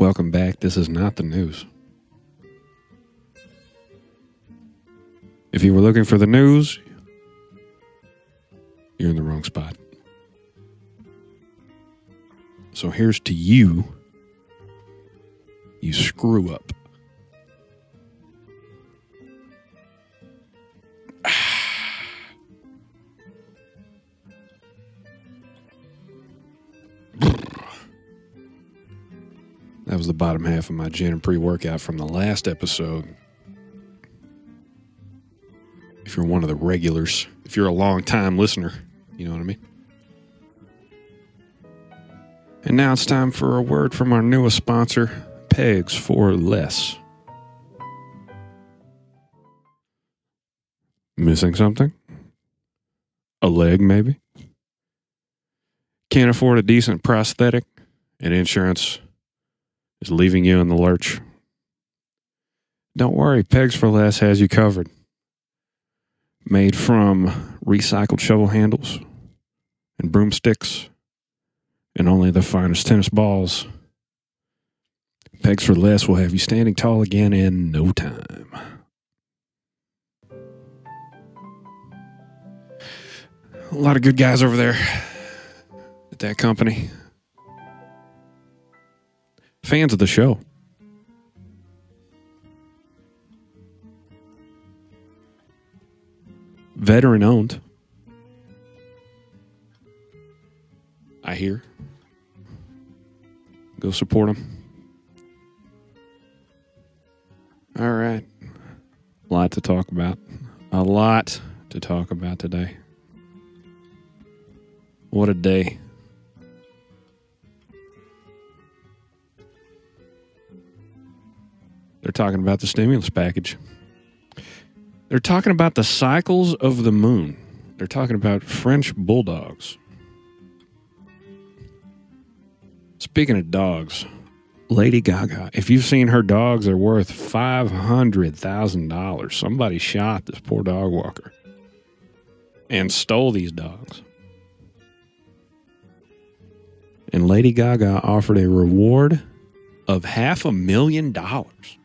Welcome back. This is not the news. If you were looking for the news, you're in the wrong spot. So here's to you, you screw up. Was the bottom half of my gin and pre workout from the last episode. If you're one of the regulars, if you're a long time listener, you know what I mean? And now it's time for a word from our newest sponsor, Pegs for Less. Missing something? A leg, maybe? Can't afford a decent prosthetic and insurance is leaving you in the lurch. Don't worry, Pegs for Less has you covered. Made from recycled shovel handles and broomsticks and only the finest tennis balls. Pegs for Less will have you standing tall again in no time. A lot of good guys over there at that company fans of the show. Veteran owned. I hear. Go support them. All right. A lot to talk about. A lot to talk about today. What a day. Talking about the stimulus package. They're talking about the cycles of the moon. They're talking about French bulldogs. Speaking of dogs, Lady Gaga, if you've seen her dogs, they're worth $500,000. Somebody shot this poor dog walker and stole these dogs. And Lady Gaga offered a reward of half a million dollars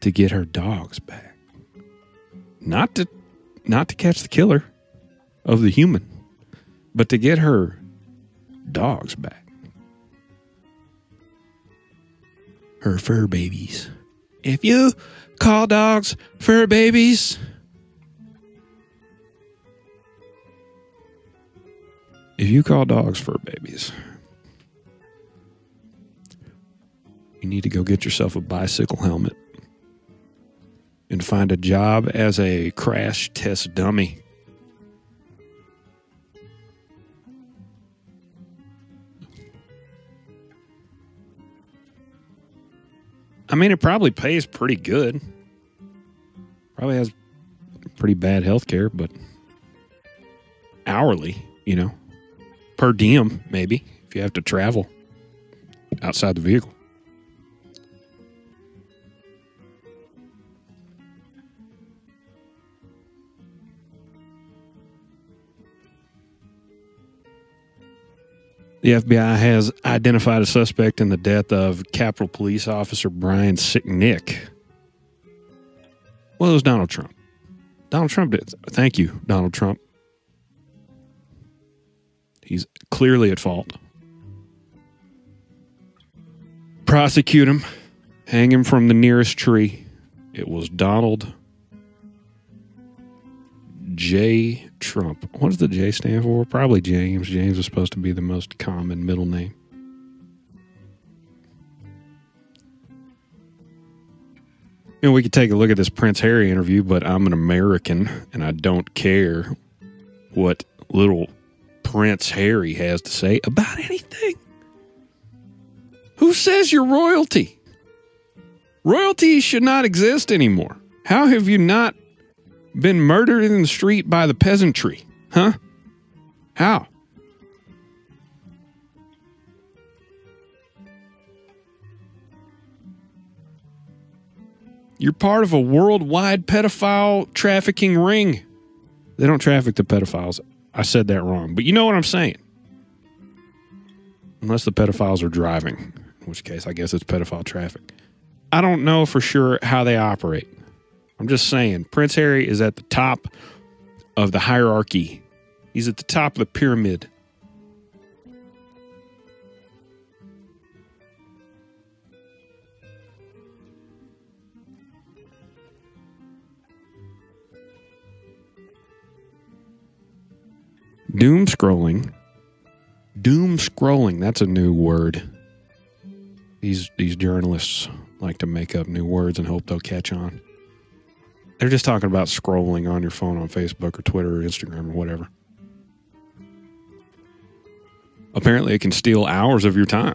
to get her dogs back. Not to not to catch the killer of the human, but to get her dogs back. Her fur babies. If you call dogs fur babies, if you call dogs fur babies, you need to go get yourself a bicycle helmet and find a job as a crash test dummy. I mean, it probably pays pretty good. Probably has pretty bad health care, but hourly, you know, per diem, maybe, if you have to travel outside the vehicle. The FBI has identified a suspect in the death of Capitol Police Officer Brian Sicknick. Well, it was Donald Trump. Donald Trump did. Thank you, Donald Trump. He's clearly at fault. Prosecute him, hang him from the nearest tree. It was Donald J. Trump. What does the J stand for? Probably James. James is supposed to be the most common middle name. You know, we could take a look at this Prince Harry interview, but I'm an American and I don't care what little Prince Harry has to say about anything. Who says you're royalty? Royalty should not exist anymore. How have you not been murdered in the street by the peasantry? Huh? How? You're part of a worldwide pedophile trafficking ring. They don't traffic the pedophiles. I said that wrong, but you know what I'm saying. Unless the pedophiles are driving, in which case I guess it's pedophile traffic. I don't know for sure how they operate. I'm just saying, Prince Harry is at the top of the hierarchy. He's at the top of the pyramid. Doom scrolling. Doom scrolling. That's a new word. These these journalists like to make up new words and hope they'll catch on. They're just talking about scrolling on your phone on Facebook or Twitter or Instagram or whatever. Apparently, it can steal hours of your time.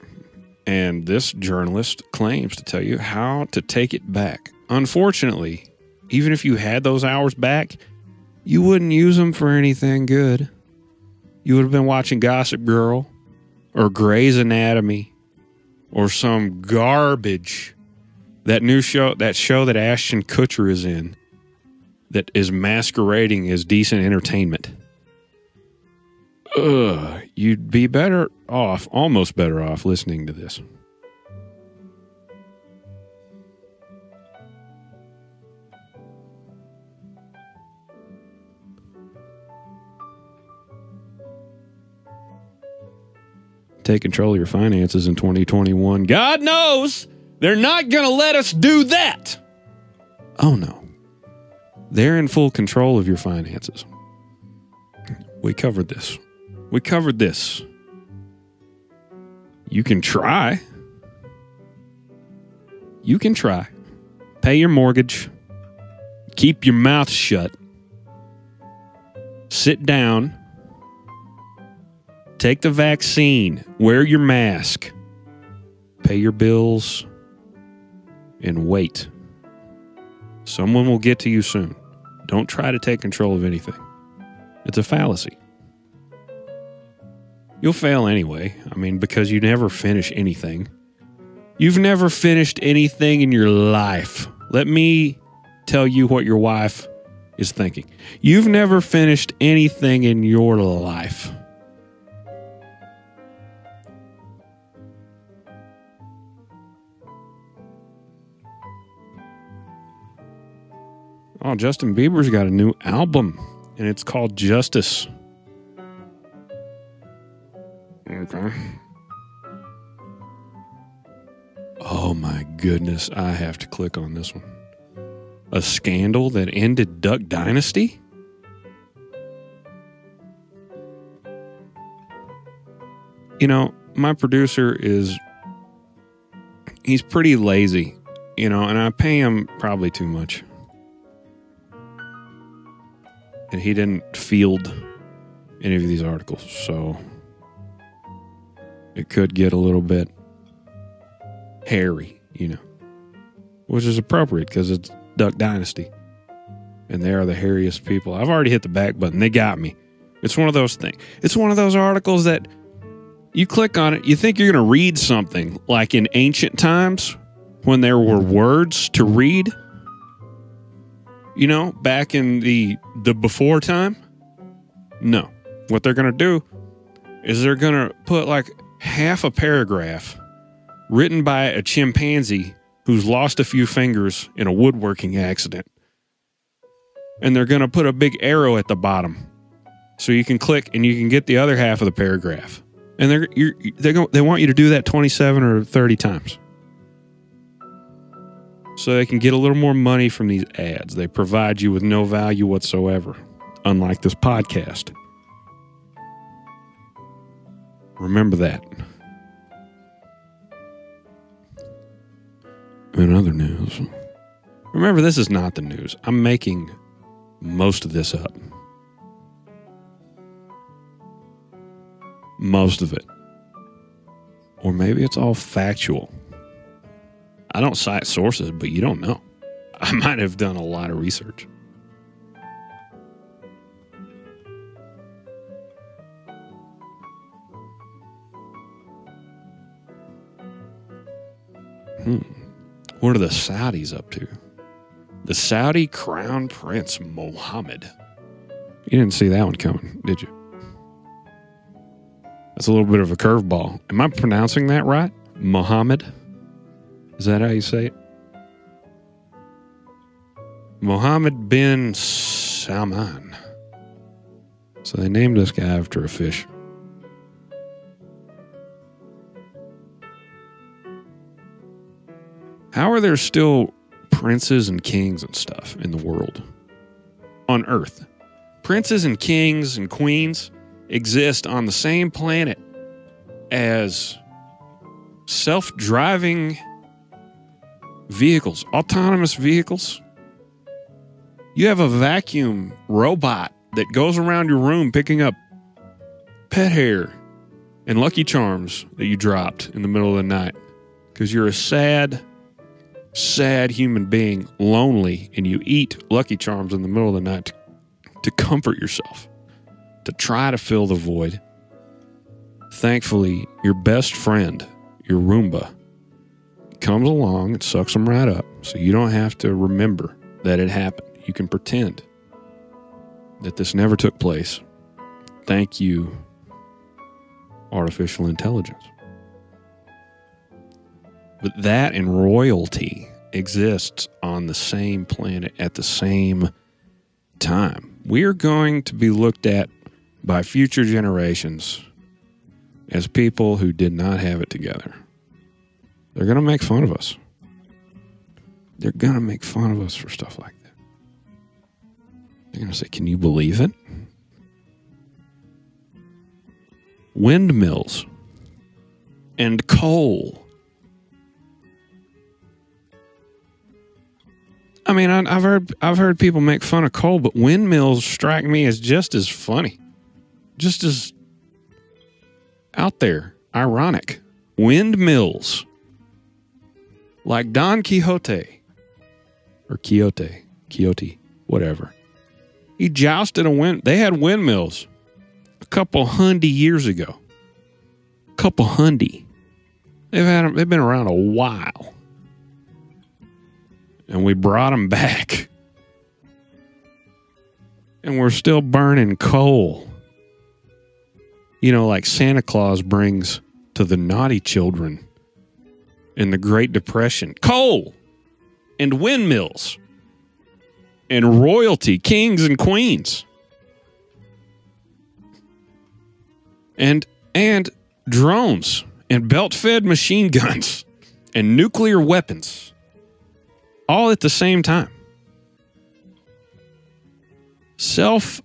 And this journalist claims to tell you how to take it back. Unfortunately, even if you had those hours back, you wouldn't use them for anything good. You would have been watching Gossip Girl or Grey's Anatomy or some garbage. That new show, that show that Ashton Kutcher is in, that is masquerading as decent entertainment. Ugh, you'd be better off, almost better off, listening to this. Take control of your finances in 2021. God knows they're not going to let us do that. Oh no. They're in full control of your finances. We covered this. We covered this. You can try. You can try. Pay your mortgage. Keep your mouth shut. Sit down. Take the vaccine. Wear your mask. Pay your bills. And wait. Someone will get to you soon. Don't try to take control of anything. It's a fallacy. You'll fail anyway. I mean, because you never finish anything. You've never finished anything in your life. Let me tell you what your wife is thinking. You've never finished anything in your life. Oh, Justin Bieber's got a new album, and it's called Justice. Okay. Oh my goodness, I have to click on this one. A scandal that ended Duck Dynasty? You know, my producer is he's pretty lazy, you know, and I pay him probably too much. And he didn't field any of these articles, so it could get a little bit hairy, you know, which is appropriate because it's Duck Dynasty. And they are the hairiest people. I've already hit the back button. They got me. It's one of those things. It's one of those articles that you click on it, you think you're going to read something like in ancient times when there were words to read. You know, back in the the before time. No. What they're going to do is they're going to put like half a paragraph written by a chimpanzee who's lost a few fingers in a woodworking accident. And they're going to put a big arrow at the bottom so you can click and you can get the other half of the paragraph. And they're you're, they're going, they want you to do that 27 or 30 times. So they can get a little more money from these ads. They provide you with no value whatsoever, unlike this podcast. Remember that. In other news, remember this is not the news. I'm making most of this up. Most of it. Or maybe it's all factual. I don't cite sources, but you don't know. I might have done a lot of research. Hmm. What are the Saudis up to? The Saudi Crown Prince Mohammed. You didn't see that one coming, did you? That's a little bit of a curveball. Am I pronouncing that right? Mohammed. Is that how you say it? Mohammed bin Salman. So they named this guy after a fish. How are there still princes and kings and stuff in the world? On Earth. Princes and kings and queens exist on the same planet as self driving vehicles, autonomous vehicles. You have a vacuum robot that goes around your room picking up pet hair and Lucky Charms that you dropped in the middle of the night because you're a sad, sad human being, lonely, and you eat Lucky Charms in the middle of the night to, to comfort yourself, to try to fill the void. Thankfully, your best friend, your Roomba, comes along and sucks them right up so you don't have to remember that it happened. You can pretend that this never took place. Thank you, artificial intelligence. But that and royalty exists on the same planet at the same time. We are going to be looked at by future generations as people who did not have it together. They're going to make fun of us. They're going to make fun of us for stuff like that. They're going to say, Can you believe it? Windmills and coal. I mean, I, I've heard I've heard people make fun of coal, but windmills strike me as just as funny, just as out there, ironic. Windmills, like Don Quixote or Quixote, Quixote, whatever. He jousted a wind. They had windmills a couple hundy years ago. A Couple hundy. They've had 'em- They've been around a while, and we brought them back, and we're still burning coal. You know, like Santa Claus brings to the naughty children in the Great Depression coal and windmills and royalty, kings and queens. And and drones and belt-fed machine guns and nuclear weapons all at the same time. Self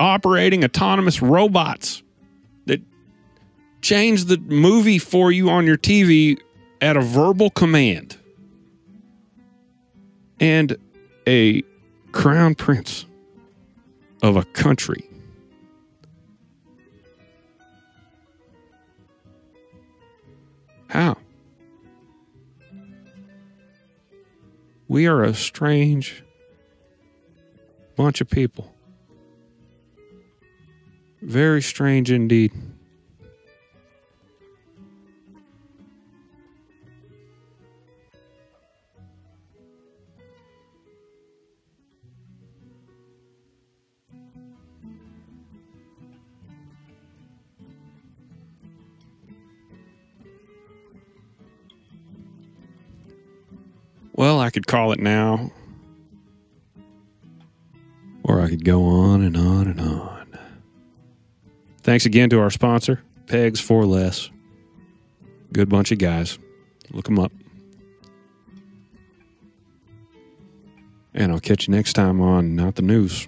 operating autonomous robots that change the movie for you on your TV at a verbal command. And a crown prince of a country. How? We are a strange bunch of people. Very strange indeed. Well, I could call it now. Or I could go on and on and on. Thanks again to our sponsor, Pegs for Less. Good bunch of guys. Look them up. And I'll catch you next time on Not the News.